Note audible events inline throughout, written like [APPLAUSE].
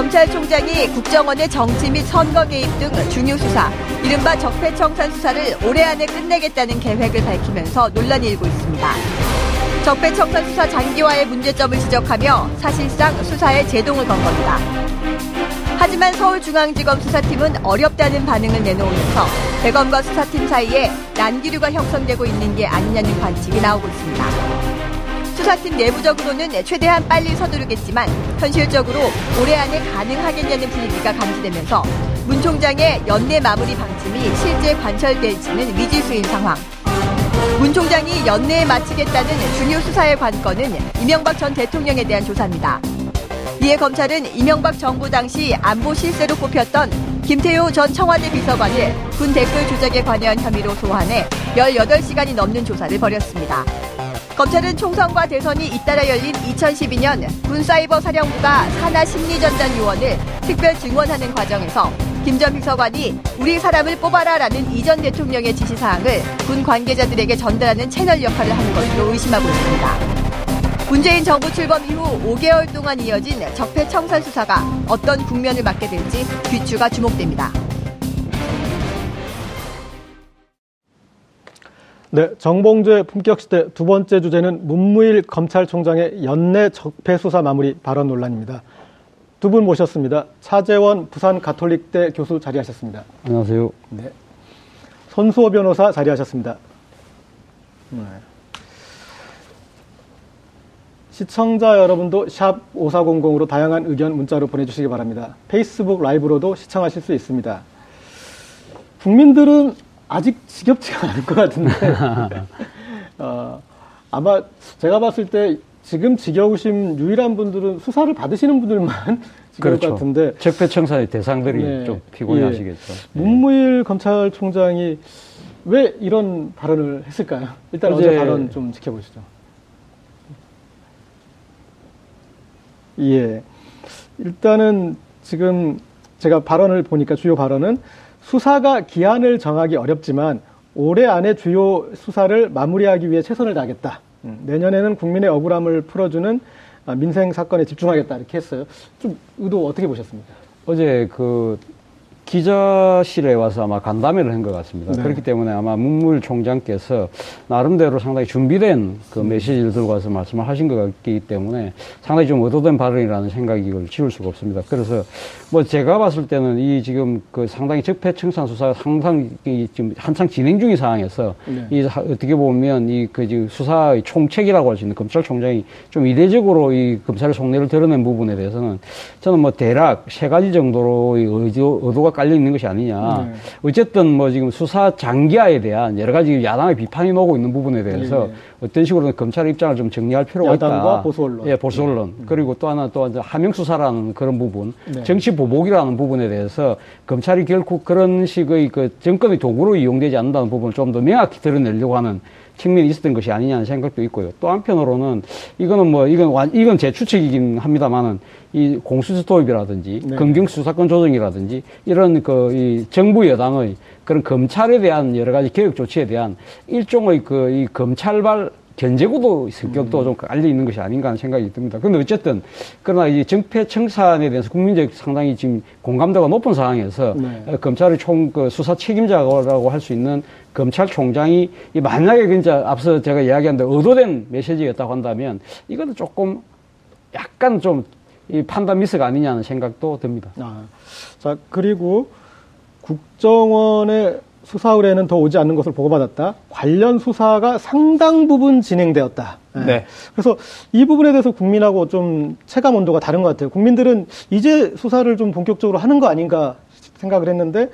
검찰총장이 국정원의 정치 및 선거 개입 등 중요 수사, 이른바 적폐청산 수사를 올해 안에 끝내겠다는 계획을 밝히면서 논란이 일고 있습니다. 적폐청산 수사 장기화의 문제점을 지적하며 사실상 수사에 제동을 건 겁니다. 하지만 서울중앙지검 수사팀은 어렵다는 반응을 내놓으면서 대검과 수사팀 사이에 난기류가 형성되고 있는 게 아니냐는 관측이 나오고 있습니다. 수사팀 내부적으로는 최대한 빨리 서두르겠지만 현실적으로 올해 안에 가능하겠냐는 분위기가 감지되면서 문 총장의 연내 마무리 방침이 실제 관철될지는 미지수인 상황. 문 총장이 연내에 마치겠다는 중요 수사의 관건은 이명박 전 대통령에 대한 조사입니다. 이에 검찰은 이명박 정부 당시 안보 실세로 꼽혔던 김태효 전 청와대 비서관을 군 댓글 조작에 관여한 혐의로 소환해 18시간이 넘는 조사를 벌였습니다. 검찰은 총선과 대선이 잇따라 열린 2012년 군사이버 사령부가 산하 심리전단 요원을 특별 증원하는 과정에서 김전 비서관이 우리 사람을 뽑아라라는 이전 대통령의 지시사항을 군 관계자들에게 전달하는 채널 역할을 하는 것으로 의심하고 있습니다. 문재인 정부 출범 이후 5개월 동안 이어진 적폐 청산 수사가 어떤 국면을 맞게 될지 귀추가 주목됩니다. 네, 정봉주의 품격시대 두 번째 주제는 문무일 검찰총장의 연내 적폐 수사 마무리 발언 논란입니다. 두 분 모셨습니다. 차재원 부산 가톨릭대 교수 자리하셨습니다. 안녕하세요. 네. 손수호 변호사 자리하셨습니다. 네. 시청자 여러분도 샵 5400으로 다양한 의견 문자로 보내주시기 바랍니다. 페이스북 라이브로도 시청하실 수 있습니다. 국민들은 아직 지겹지가 않을 것 같은데, [LAUGHS] 어, 아마 제가 봤을 때 지금 지겨우신 유일한 분들은 수사를 받으시는 분들만 [LAUGHS] 지겨울 그렇죠. 것 같은데, 적폐청산의 대상들이 네. 좀 피곤해 예. 하시겠죠. 네. 문무일 검찰총장이 왜 이런 발언을 했을까요? 일단 어제, 어제 발언 좀 지켜보시죠. 예. 일단은 지금 제가 발언을 보니까 주요 발언은 수사가 기한을 정하기 어렵지만 올해 안에 주요 수사를 마무리하기 위해 최선을 다하겠다. 음, 내년에는 국민의 억울함을 풀어주는 아, 민생 사건에 집중하겠다 이렇게 했어요. 좀 의도 어떻게 보셨습니까? 어제 그 기자실에 와서 아마 간담회를 한 것 같습니다. 네. 그렇기 때문에 아마 문물 총장께서 나름대로 상당히 준비된 그 메시지를 들고 와서 말씀을 하신 것 같기 때문에 상당히 좀 의도된 발언이라는 생각이 이걸 지울 수가 없습니다. 그래서 뭐 제가 봤을 때는 이 지금 그 상당히 적폐청산 수사가 상당히 지금 한창 진행 중인 상황에서 네. 이 사- 어떻게 보면 이 그 지금 수사의 총책이라고 할 수 있는 검찰총장이 좀 이례적으로 이 검찰의 속내를 드러낸 부분에 대해서는 저는 뭐 대략 세 가지 정도로의 의도, 의도가 깔려 있는 것이 아니냐. 네. 어쨌든 뭐 지금 수사 장기화에 대한 여러 가지 야당의 비판이 나오고 있는 부분에 대해서 예, 예. 어떤 식으로든 검찰의 입장을 좀 정리할 필요가 있다. 야당과 보수 언론. 예, 보수 언론. 그리고 또 하나 또 하명 수사라는 그런 부분, 네. 정치 보복이라는 부분에 대해서 검찰이 결국 그런 식의 그 정권의 도구로 이용되지 않는다는 부분을 좀 더 명확히 드러내려고 하는 측면이 있었던 것이 아니냐는 생각도 있고요. 또 한편으로는 이거는 뭐 이건 완 이건 제 추측이긴 합니다만은 이 공수처 도입이라든지 네. 검경 수사권 조정이라든지 이런 그 이 정부 여당의 그런 검찰에 대한 여러 가지 개혁 조치에 대한 일종의 그 이 검찰발 견제구도 성격도 좀 깔려 있는 것이 아닌가 하는 생각이 듭니다. 그런데 어쨌든 그러나 이 정패 청산에 대해서 국민적 상당히 지금 공감도가 높은 상황에서 네. 어, 검찰의 총 그 수사 책임자라고 할 수 있는 검찰총장이 이 만약에 진짜 앞서 제가 이야기한 대로 의도된 메시지였다고 한다면 이거는 조금 약간 좀 이 판단 미스가 아니냐는 생각도 듭니다. 아, 자 그리고 국정원의 수사 의뢰는 더 오지 않는 것을 보고받았다. 관련 수사가 상당 부분 진행되었다. 예. 네. 그래서 이 부분에 대해서 국민하고 좀 체감 온도가 다른 것 같아요. 국민들은 이제 수사를 좀 본격적으로 하는 거 아닌가 생각을 했는데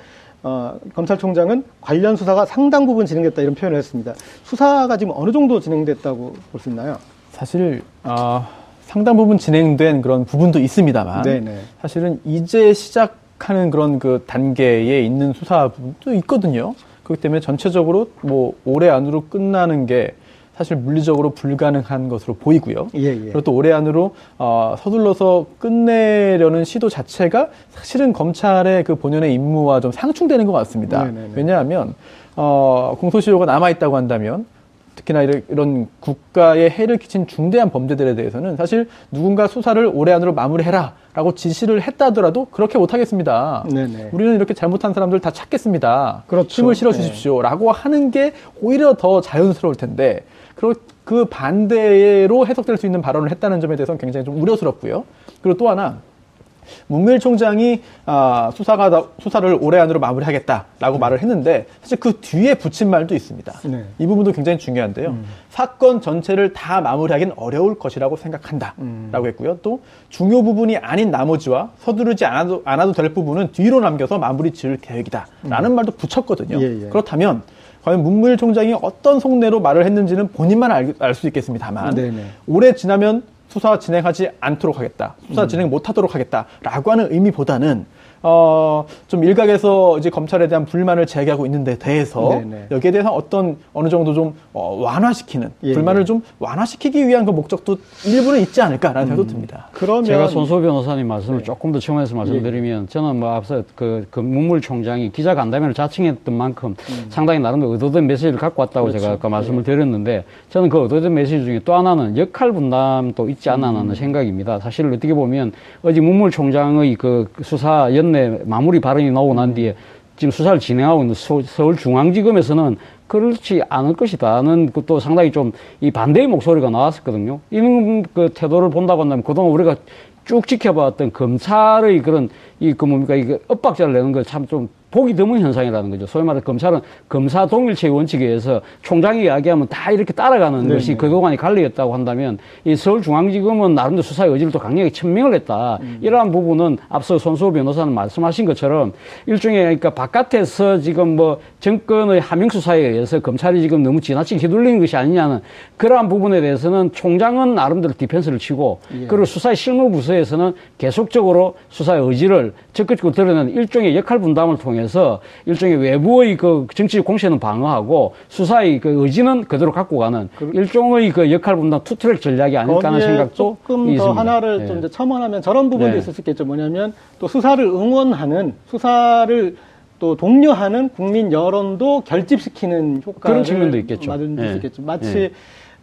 어, 검찰총장은 관련 수사가 상당 부분 진행됐다 이런 표현을 했습니다. 수사가 지금 어느 정도 진행됐다고 볼 수 있나요? 사실 어, 상당 부분 진행된 그런 부분도 있습니다만 네네. 사실은 이제 시작하는 그런 그 단계에 있는 수사 부분도 있거든요. 그렇기 때문에 전체적으로 뭐 올해 안으로 끝나는 게 사실 물리적으로 불가능한 것으로 보이고요. 예, 예. 그리고 또 올해 안으로 어, 서둘러서 끝내려는 시도 자체가 사실은 검찰의 그 본연의 임무와 좀 상충되는 것 같습니다. 네 네 네. 왜냐하면 어, 공소시효가 남아 있다고 한다면 특히나 이런, 국가에 해를 끼친 중대한 범죄들에 대해서는 사실 누군가 수사를 올해 안으로 마무리해라라고 지시를 했다더라도 그렇게 못하겠습니다. 네네. 우리는 이렇게 잘못한 사람들 다 찾겠습니다. 그렇죠. 힘을 실어 주십시오라고 하는 게 오히려 더 자연스러울 텐데 그, 그 반대로 해석될 수 있는 발언을 했다는 점에 대해서는 굉장히 좀 우려스럽고요. 그리고 또 하나 문무일 총장이 아, 수사가 다- 수사를 올해 안으로 마무리하겠다라고 말을 했는데 사실 그 뒤에 붙인 말도 있습니다. 네. 이 부분도 굉장히 중요한데요. 사건 전체를 다 마무리하기는 어려울 것이라고 생각한다라고 했고요. 또 중요 부분이 아닌 나머지와 서두르지 않아도 않아도 될 부분은 뒤로 남겨서 마무리 지을 계획이다라는 말도 붙였거든요. 예, 예. 그렇다면 과연 문무일 총장이 어떤 속내로 말을 했는지는 본인만 알수 있겠습니다만 네네. 올해 지나면 수사 진행하지 않도록 하겠다. 수사 음. 진행 못하도록 하겠다라고 하는 의미보다는 어, 좀 일각에서 이제 검찰에 대한 불만을 제기하고 있는데 대해서 네네. 여기에 대해서 어떤 어느 정도 좀 어, 완화시키는 예, 불만을 예. 좀 완화시키기 위한 그 목적도 일부는 있지 않을까라는 생각도 듭니다. 그러면 제가 손소 변호사님 말씀을 네. 조금 더 첨언해서 말씀드리면 저는 뭐 앞서 그, 그 문물 총장이 기자 간담회를 자청했던 만큼 상당히 나름대로 의도된 메시지를 갖고 왔다고 제가 아까 말씀을 드렸는데 저는 그 의도된 메시지 중에 또 하나는 역할 분담도 있지 않나 하는 생각입니다. 사실 어떻게 보면 어제 문물 총장의 그 수사 연내 마무리 발언이 나오고 난 뒤에 지금 수사를 진행하고 있는 서- 서울중앙지검에서는 그렇지 않을 것이다는 것도 상당히 좀 이 반대의 목소리가 나왔었거든요. 이런 그 태도를 본다고 한다면 그동안 우리가 쭉 지켜봤던 검찰의 그런 이 그 뭡니까 이게 엇박자를 내는 걸 참 좀 보기 드문 현상이라는 거죠. 소위 말해 검찰은 검사 동일체의 원칙에 의해서 총장이 이야기하면 다 이렇게 따라가는 네네. 것이 그동안이 관리였다고 한다면 이 서울중앙지검은 나름대로 수사의 의지를 또 강력히 천명을 했다. 이러한 부분은 앞서 손수호 변호사는 말씀하신 것처럼 일종의 그러니까 바깥에서 지금 뭐 정권의 하명 수사에 의해서 검찰이 지금 너무 지나치게 휘둘리는 것이 아니냐는 그러한 부분에 대해서는 총장은 나름대로 디펜스를 치고 예. 그리고 수사의 실무 부서에서는 계속적으로 수사의 의지를 적극적으로 드러내는 일종의 역할 분담을 통해 서 일종의 외부의 그 정치 공세는 방어하고 수사의 그 의지는 그대로 갖고 가는 일종의 그 역할 분담 투트랙 전략이 아닐까 하는 생각도 조금 더 있습니다. 하나를 예. 좀 이제 첨언하면 저런 부분도 네. 있을 수 있겠죠. 뭐냐면 또 수사를 응원하는 수사를 또 독려하는 국민 여론도 결집시키는 효과를 그런 측면도 있겠죠. 만들 예. 수 있겠죠. 마치 예.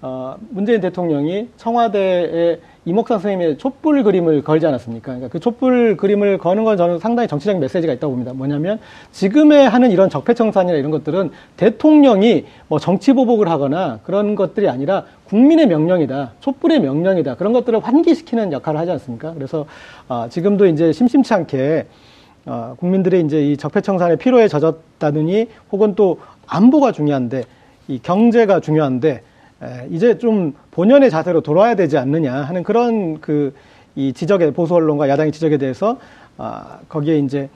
어, 문재인 대통령이 청와대에 이목상 선생님의 촛불 그림을 걸지 않았습니까? 그러니까 그 촛불 그림을 거는 건 저는 상당히 정치적인 메시지가 있다고 봅니다. 뭐냐면 지금에 하는 이런 적폐청산이나 이런 것들은 대통령이 뭐 정치 보복을 하거나 그런 것들이 아니라 국민의 명령이다. 촛불의 명령이다. 그런 것들을 환기시키는 역할을 하지 않습니까? 그래서 아, 지금도 이제 심심치 않게 어, 국민들의 이제 이 적폐청산의 피로에 젖었다느니 혹은 또 안보가 중요한데 이 경제가 중요한데 에, 이제 좀 본연의 자세로 돌아야 되지 않느냐 하는 그런 그 이 지적에 보수 언론과 야당의 지적에 대해서 아, 거기에 이제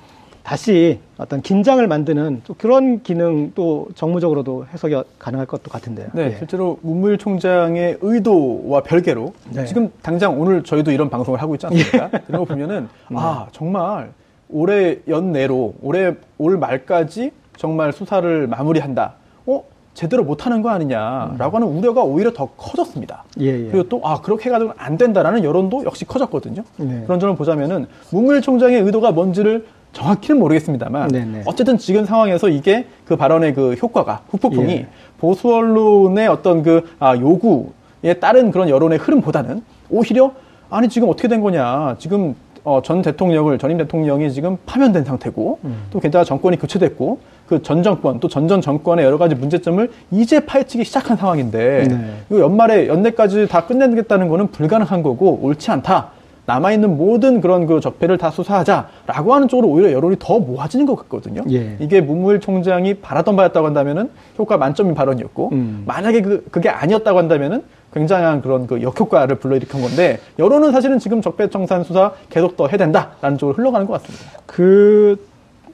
다시 어떤 긴장을 만드는 또 그런 기능 또 정무적으로도 해석이 가능할 것도 같은데요. 네, 예. 실제로 문무일 총장의 의도와 별개로 네. 지금 당장 오늘 저희도 이런 방송을 하고 있지 않습니까? 이런 거 보면은 [LAUGHS] 아 정말 올해 연내로 올해 올 말까지 정말 수사를 마무리한다. 어 제대로 못하는 거 아니냐라고 하는 우려가 오히려 더 커졌습니다. 예, 예. 그리고 또 아 그렇게 해가지고 안 된다라는 여론도 역시 커졌거든요. 네. 그런 점을 보자면은 문무일 총장의 의도가 뭔지를 정확히는 모르겠습니다만 네네. 어쨌든 지금 상황에서 이게 그 발언의 그 효과가 후폭풍이 예. 보수 언론의 어떤 그 아, 요구에 따른 그런 여론의 흐름보다는 오히려 아니 지금 어떻게 된 거냐 지금 어, 전 대통령을 전임 대통령이 지금 파면된 상태고 음. 또 게다가 정권이 교체됐고 그 전 정권 또 전전 정권의 여러 가지 문제점을 이제 파헤치기 시작한 상황인데 네. 이거 연말에 연내까지 다 끝내겠다는 거는 불가능한 거고 옳지 않다. 남아있는 모든 그런 그 적폐를 다 수사하자라고 하는 쪽으로 오히려 여론이 더 모아지는 것 같거든요. 예. 이게 문무일 총장이 바랐던 바였다고 한다면은 효과 만점인 발언이었고 음. 만약에 그, 그게 아니었다고 한다면은 굉장한 그런 그 역효과를 불러일으킨 건데 여론은 사실은 지금 적폐청산 수사 계속 더 해야 된다라는 쪽으로 흘러가는 것 같습니다. 그,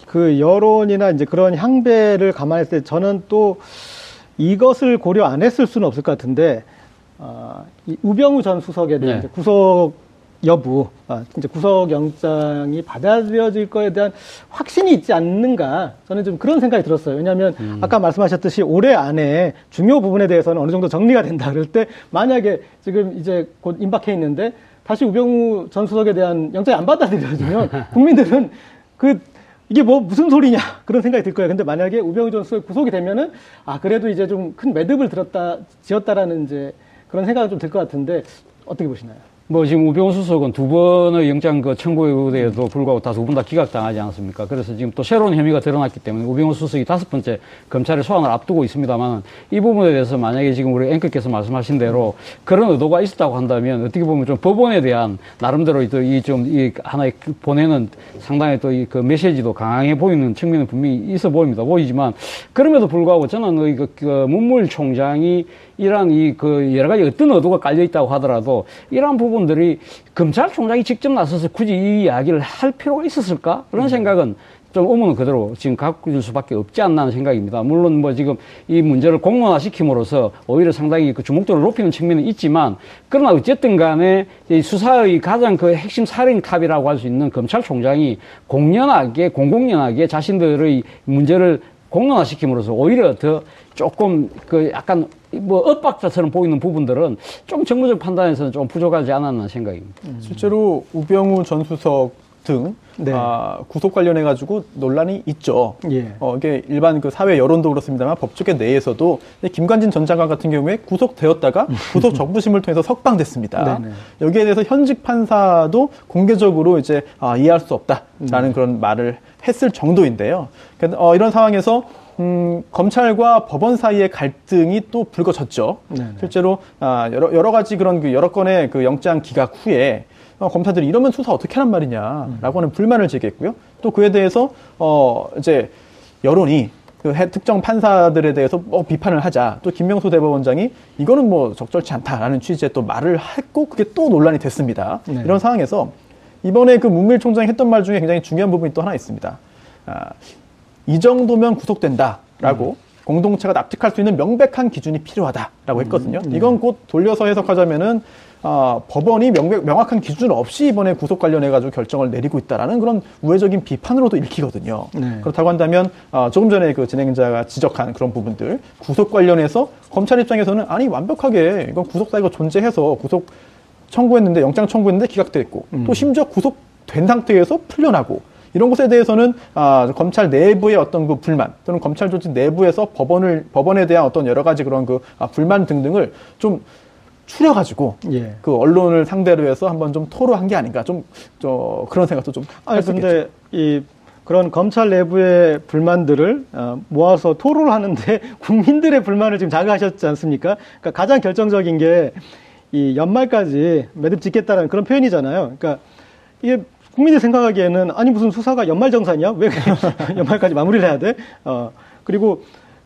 그 여론이나 이제 그런 향배를 감안했을 때 저는 또 이것을 고려 안 했을 수는 없을 것 같은데, 아, 이 우병우 전 수석에 대한 네. 구속 여부, 아, 이제 구속 영장이 받아들여질 거에 대한 확신이 있지 않는가, 저는 좀 그런 생각이 들었어요. 왜냐하면 아까 말씀하셨듯이 올해 안에 중요 부분에 대해서는 어느 정도 정리가 된다. 그럴 때 만약에 지금 이제 곧 임박해 있는데 다시 우병우 전 수석에 대한 영장이 안 받아들여지면 [LAUGHS] 국민들은 그 이게 뭐 무슨 소리냐 [LAUGHS] 그런 생각이 들 거예요. 근데 만약에 우병우 전 수석이 구속이 되면은 아 그래도 이제 좀 큰 매듭을 들었다 지었다라는 이제 그런 생각이 좀 들 것 같은데 어떻게 보시나요? 뭐 지금 우병우 수석은 두 번의 영장 그 청구에도 불구하고 다두분다 기각당하지 않았습니까? 그래서 지금 또 새로운 혐의가 드러났기 때문에 우병우 수석이 다섯 번째 검찰의 소환을 앞두고 있습니다만 이 부분에 대해서 만약에 지금 우리 앵커께서 말씀하신 대로 그런 의도가 있었다고 한다면 어떻게 보면 좀 법원에 대한 나름대로 또이좀이 하나의 그 보내는 상당히 또 이 그 메시지도 강해 보이는 측면은 분명히 있어 보입니다. 보이지만 그럼에도 불구하고 저는 이 그, 그 문물 총장이 이러한 이 그 여러 가지 어떤 의도가 깔려 있다고 하더라도 이러한 부분들이 검찰총장이 직접 나서서 굳이 이 이야기를 할 필요가 있었을까? 그런 생각은 좀 의문은 그대로 지금 갖고 있을 수밖에 없지 않나 하는 생각입니다. 물론 뭐 지금 이 문제를 공론화 시킴으로써 오히려 상당히 그 주목도를 높이는 측면은 있지만 그러나 어쨌든 간에 이 수사의 가장 그 핵심 살인탑이라고 할 수 있는 검찰총장이 공연하게 공공연하게 자신들의 문제를 공론화시킴으로써 오히려 더 조금 그 약간 뭐 엇박자처럼 보이는 부분들은 좀 정무적 판단에서는 좀 부족하지 않았나 생각입니다. 실제로 우병우 전 수석 등 네. 아, 구속 관련해 가지고 논란이 있죠. 예. 어, 이게 일반 그 사회 여론도 그렇습니다만 법조계 내에서도 김관진 전 장관 같은 경우에 구속되었다가 구속 정부심을 통해서 석방됐습니다. 네네. 여기에 대해서 현직 판사도 공개적으로 이제 아, 이해할 수 없다라는 그런 말을 했을 정도인데요. 그러니까, 어, 이런 상황에서 음, 검찰과 법원 사이의 갈등이 또 불거졌죠. 네네. 실제로 아, 여러, 여러 가지 그런 그 여러 건의 그 영장 기각 후에 어, 검사들이 이러면 수사 어떻게 하란 말이냐라고 하는 불만을 제기했고요. 또 그에 대해서 어 이제 여론이 그 해- 특정 판사들에 대해서 뭐 비판을 하자. 또 김명수 대법원장이 이거는 뭐 적절치 않다라는 취지의 또 말을 했고 그게 또 논란이 됐습니다. 네. 이런 상황에서 이번에 그 문밀 총장이 했던 말 중에 굉장히 중요한 부분이 또 하나 있습니다. 아, 이 정도면 구속된다라고 공동체가 납득할 수 있는 명백한 기준이 필요하다라고 했거든요. 이건 곧 돌려서 해석하자면은 아, 법원이 명백, 명확한 기준 없이 이번에 구속 관련해 가지고 결정을 내리고 있다라는 그런 우회적인 비판으로도 읽히거든요. 네. 그렇다고 한다면 아, 조금 전에 그 진행자가 지적한 그런 부분들 구속 관련해서 검찰 입장에서는 아니 완벽하게 이건 구속 사유가 존재해서 구속 청구했는데 영장 청구했는데 기각됐고 또 심지어 구속된 상태에서 풀려나고 이런 것에 대해서는 아, 검찰 내부의 어떤 그 불만 또는 검찰 조직 내부에서 법원을 법원에 대한 어떤 여러 가지 그런 그 아, 불만 등등을 좀 추려가지고 예. 그 언론을 상대로 해서 한번 좀 토로한 게 아닌가 좀 저 그런 생각도 좀 있겠죠. 근데 이 그런 검찰 내부의 불만들을 어, 모아서 토론을 하는데 [LAUGHS] 국민들의 불만을 지금 자극하셨지 않습니까? 그러니까 가장 결정적인 게 이 연말까지 매듭 짓겠다는 그런 표현이잖아요. 그러니까 이게 국민이 생각하기에는 아니 무슨 수사가 연말정산이야? 왜 [LAUGHS] 연말까지 마무리를 해야 돼? 어 그리고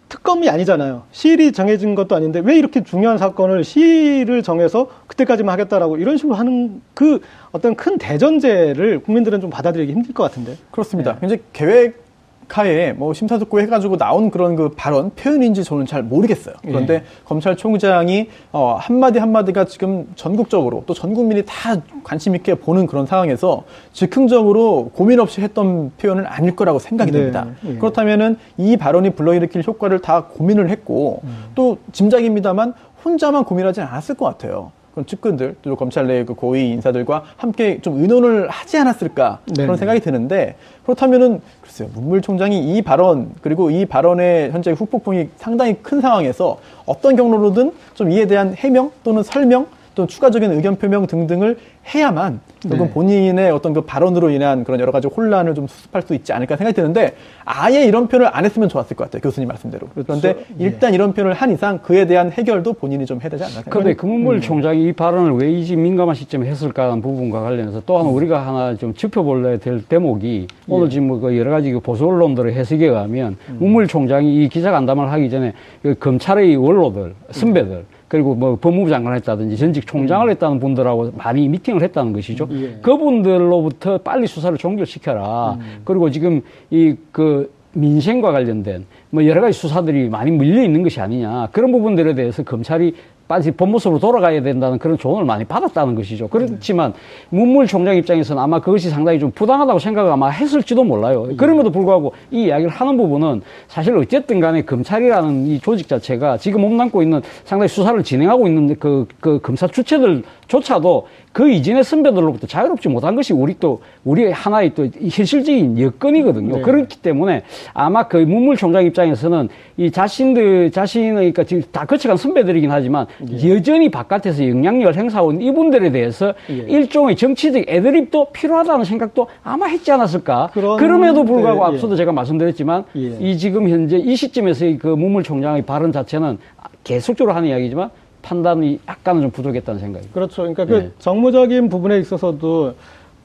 특검이 아니잖아요. 시일이 정해진 것도 아닌데 왜 이렇게 중요한 사건을 시일을 정해서 그때까지만 하겠다라고 이런 식으로 하는 그 어떤 큰 대전제를 국민들은 좀 받아들이기 힘들 것 같은데. 그렇습니다. 굉장히 계획 하에 뭐 심사숙고 해가지고 나온 그런 그 발언 표현인지 저는 잘 모르겠어요. 그런데 예. 검찰총장이 어, 한마디 한마디가 지금 전국적으로 또 전 국민이 다 관심 있게 보는 그런 상황에서 즉흥적으로 고민 없이 했던 표현은 아닐 거라고 생각이 네. 됩니다. 예. 그렇다면은 이 발언이 불러일으킬 효과를 다 고민을 했고 음. 또 짐작입니다만 혼자만 고민하지 않았을 것 같아요. 그런 측근들 또 검찰 내 그 고위 인사들과 함께 좀 의논을 하지 않았을까 네. 그런 생각이 드는데 그렇다면은 글쎄요 문물 총장이 이 발언 그리고 이 발언의 현재 후폭풍이 상당히 큰 상황에서 어떤 경로로든 좀 이에 대한 해명 또는 설명 또 추가적인 의견 표명 등등을 해야만 결국 네. 본인의 어떤 그 발언으로 인한 그런 여러 가지 혼란을 좀 수습할 수 있지 않을까 생각이 드는데 아예 이런 표현을 안 했으면 좋았을 것 같아요 교수님 말씀대로. 그런데 그렇죠. 일단 이런 표현을 한 이상 그에 대한 해결도 본인이 좀 해야 되지 않나 그런데 생각합니다. 금문물 총장이 이 발언을 왜 이 민감한 시점에 했을까 하는 부분과 관련해서 또한 우리가 하나 좀 짚어볼래 될 대목이 오늘 지금 뭐그 여러 가지 그 보수 언론들의 해석에 의하면 문물 총장이 이 기자 간담회를 하기 전에 그 검찰의 원로들, 선배들 그리고 뭐 법무부 장관을 했다든지 전직 총장을 했다는 분들하고 많이 미팅을 했다는 것이죠. 예. 그분들로부터 빨리 수사를 종결시켜라. 그리고 지금 이 그 민생과 관련된 뭐 여러 가지 수사들이 많이 물려 있는 것이 아니냐. 그런 부분들에 대해서 검찰이 빨리 본모습으로 돌아가야 된다는 그런 조언을 많이 받았다는 것이죠. 그렇지만 문물 총장 입장에서는 아마 그것이 상당히 좀 부당하다고 생각을 아마 했을지도 몰라요. 그럼에도 불구하고 이 이야기를 하는 부분은 사실 어쨌든 간에 검찰이라는 이 조직 자체가 지금 몸담고 있는 상당히 수사를 진행하고 있는 그, 그 검사 주체들조차도 그 이전의 선배들로부터 자유롭지 못한 것이 우리 또 우리의 하나의 또 현실적인 여건이거든요. 네. 그렇기 때문에 아마 그 문물 총장 입장에서는 이 자신들 자신의 그러니까 지금 다 거쳐간 선배들이긴 하지만 여전히 바깥에서 영향력을 있는 이분들에 대해서 예. 일종의 정치적 애드립도 필요하다는 생각도 아마 했지 않았을까. 그런- 그럼에도 불구하고 네, 예. 앞서도 제가 말씀드렸지만 예. 이 지금 현재 이 시점에서의 그 문물 총장의 발언 자체는 계속적으로 하는 이야기지만 판단이 약간은 좀 부족했다는 생각이. 그렇죠. 그러니까 그 네. 정무적인 부분에 있어서도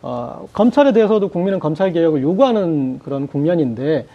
어, 검찰에 대해서도 국민은 검찰 개혁을 요구하는 그런 국면인데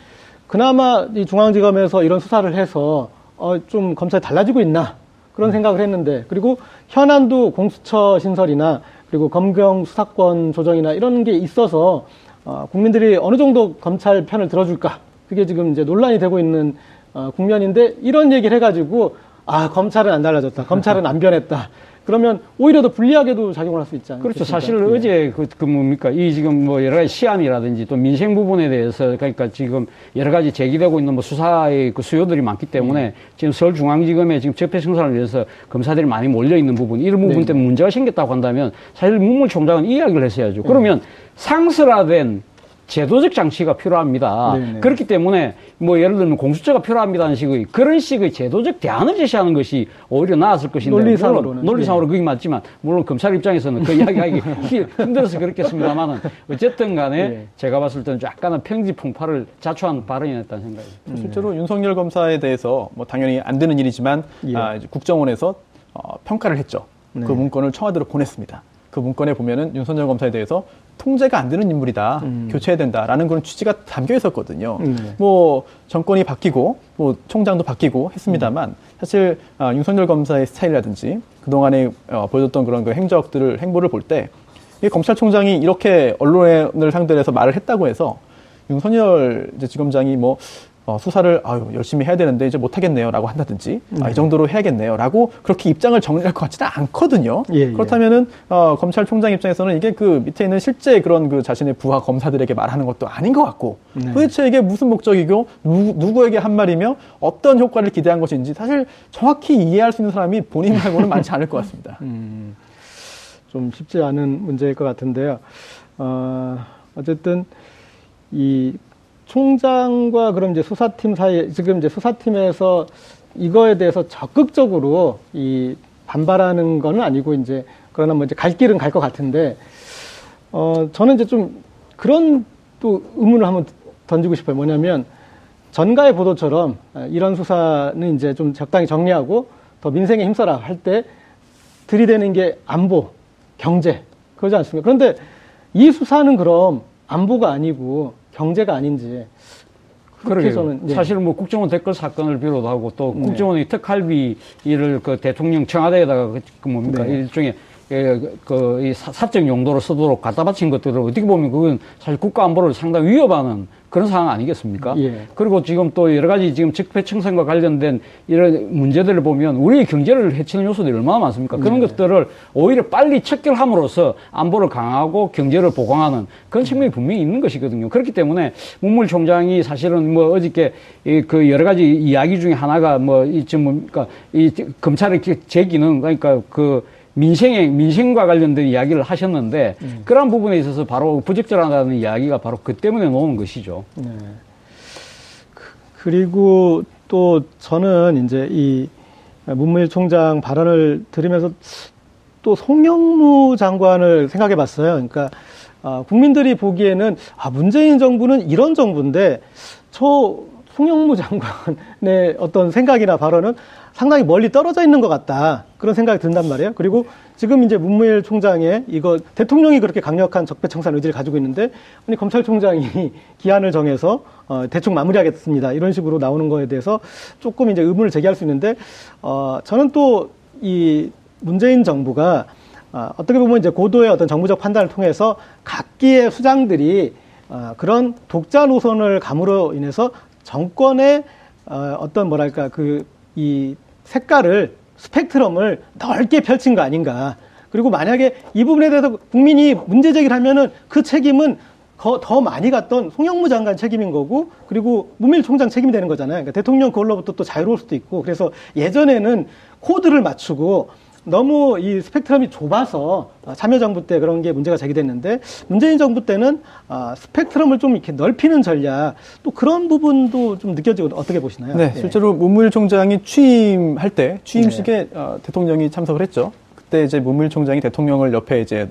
그나마 이 중앙지검에서 이런 수사를 해서 어, 좀 검찰이 달라지고 있나 그런 생각을 했는데 그리고 현안도 공수처 신설이나 그리고 검경 수사권 조정이나 이런 게 있어서 어, 국민들이 어느 정도 검찰 편을 들어줄까 그게 지금 이제 논란이 되고 있는 어, 국면인데 이런 얘기를 해가지고 아 검찰은 안 달라졌다 검찰은 안 변했다 그러면 오히려 더 불리하게도 작용을 할 수 있지 않습니까? 그렇죠. 사실 예. 어제 그, 그 뭡니까 이 지금 뭐 여러 가지 시안이라든지 또 민생 부분에 대해서 그러니까 지금 여러 가지 제기되고 있는 뭐 수사의 그 수요들이 많기 때문에 네. 지금 서울중앙지검에 지금 적폐 청산을 위해서 검사들이 많이 몰려 있는 부분 이런 부분 네. 때문에 문제가 생겼다고 한다면 사실 문물총장은 이야기를 했어야죠. 그러면 상설화된 제도적 장치가 필요합니다. 네, 네. 그렇기 때문에 뭐 예를 들면 공수처가 필요합니다는 식의 그런 식의 제도적 대안을 제시하는 것이 오히려 나았을 것인데 논리상으로는. 논리상으로 그게 맞지만 물론 검찰 입장에서는 그 이야기하기 [LAUGHS] 힘- 힘들어서 그렇겠습니다만은 어쨌든 간에 예. 제가 봤을 때는 약간은 평지 풍파를 자초한 발언이었다는 생각이 듭니다. 실제로 윤석열 검사에 대해서 뭐 당연히 안 되는 일이지만 예. 아, 이제 국정원에서 어, 평가를 했죠. 네. 그 문건을 청와대로 보냈습니다. 그 문건에 보면은 윤석열 검사에 대해서 통제가 안 되는 인물이다, 교체해야 된다라는 그런 취지가 담겨 있었거든요. 음. 뭐 정권이 바뀌고 뭐 총장도 바뀌고 했습니다만 사실 아, 윤석열 검사의 스타일이라든지 그 동안에 어, 보여줬던 그런 그 행적들을 행보를 볼때이 검찰총장이 이렇게 언론을 상대로 해서 말을 했다고 해서 윤석열 지검장이 뭐 어, 수사를 아유 열심히 해야 되는데 이제 못 하겠네요라고 한다든지 아, 이 정도로 해야겠네요라고 그렇게 입장을 정리할 것 같지는 않거든요. 예, 예. 그렇다면은 어, 검찰총장 입장에서는 이게 그 밑에 있는 실제 그런 그 자신의 부하 검사들에게 말하는 것도 아닌 것 같고 네. 도대체 이게 무슨 목적이고 누, 누구에게 한 말이며 어떤 효과를 기대한 것인지 사실 정확히 이해할 수 있는 사람이 본인 말고는 많지 않을 것 같습니다. [LAUGHS] 음, 좀 쉽지 않은 문제일 것 같은데요. 어, 어쨌든 이 총장과 그럼 이제 수사팀 사이 지금 이제 수사팀에서 이거에 대해서 적극적으로 이 반발하는 거는 아니고 이제 그러나 뭐 이제 갈 길은 갈 것 같은데 어 저는 이제 좀 그런 또 의문을 한번 던지고 싶어요. 뭐냐면 전가의 보도처럼 아, 이런 수사는 이제 좀 적당히 정리하고 더 민생에 힘써라 할 때 들이대는 게 안보, 경제 그러지 않습니까? 그런데 이 수사는 그럼 안보가 아니고 경제가 아닌지 그러게요. 네. 사실 뭐 국정원 댓글 사건을 비롯하고 또 네. 국정원의 특할비 일을 그 대통령 청와대에다가 그, 그 뭡니까 네. 일종의 예, 그, 이 사- 사적 용도로 쓰도록 갖다 바친 것들을 어떻게 보면 그건 사실 국가 안보를 상당히 위협하는 그런 상황 아니겠습니까? 예. 그리고 지금 또 여러 가지 지금 적폐청산과 관련된 이런 문제들을 보면 우리의 경제를 해치는 요소들이 얼마나 많습니까? 그런 네. 것들을 오히려 빨리 척결함으로써 안보를 강화하고 경제를 보강하는 그런 측면이 분명히 있는 것이거든요. 그렇기 때문에 문물 총장이 사실은 뭐 어저께 이그 여러 가지 이야기 중에 하나가 뭐 이쯤 뭡니까 이 검찰의 제기는 그러니까 그 민생에 민생과 관련된 이야기를 하셨는데 그러한 부분에 있어서 바로 부적절하다는 이야기가 바로 그 때문에 나오는 것이죠. 네. 그, 리고또 저는 이제 이 문무일 총장 발언을 들으면서 또 송영무 장관을 생각해 봤어요. 그러니까 아, 국민들이 보기에는 아, 문재인 정부는 이런 정부인데 저 송영무 장관의 어떤 생각이나 발언은 상당히 멀리 떨어져 있는 것 같다. 그런 생각이 든단 말이에요. 그리고 지금 이제 문무일 총장의 이거 대통령이 그렇게 강력한 적폐청산 의지를 가지고 있는데 아니 검찰총장이 [LAUGHS] 기한을 정해서 어, 대충 마무리하겠습니다. 이런 식으로 나오는 거에 대해서 조금 이제 의문을 제기할 수 있는데 어, 저는 또 이 문재인 정부가 아, 어떻게 보면 이제 고도의 어떤 정부적 판단을 통해서 각기의 수장들이 아, 그런 독자 노선을 감으로 인해서 정권의 어, 어떤 뭐랄까 그 이 색깔을 스펙트럼을 넓게 펼친 거 아닌가. 그리고 만약에 이 부분에 대해서 국민이 문제 제기를 하면은 그 책임은 거- 더 많이 갔던 송영무 장관 책임인 거고 그리고 문밀 총장 책임이 되는 거잖아요. 그러니까 대통령 그걸로부터 또 자유로울 수도 있고 그래서 예전에는 코드를 맞추고 너무 이 스펙트럼이 좁아서 참여정부 때 그런 게 문제가 제기됐는데 문재인 정부 때는 아, 스펙트럼을 좀 이렇게 넓히는 전략 또 그런 부분도 좀 느껴지고 어떻게 보시나요? 네, 예. 실제로 문무일 총장이 취임할 때 취임식에 네. 어, 대통령이 참석을 했죠. 그때 이제 문무일 총장이 대통령을 옆에 이제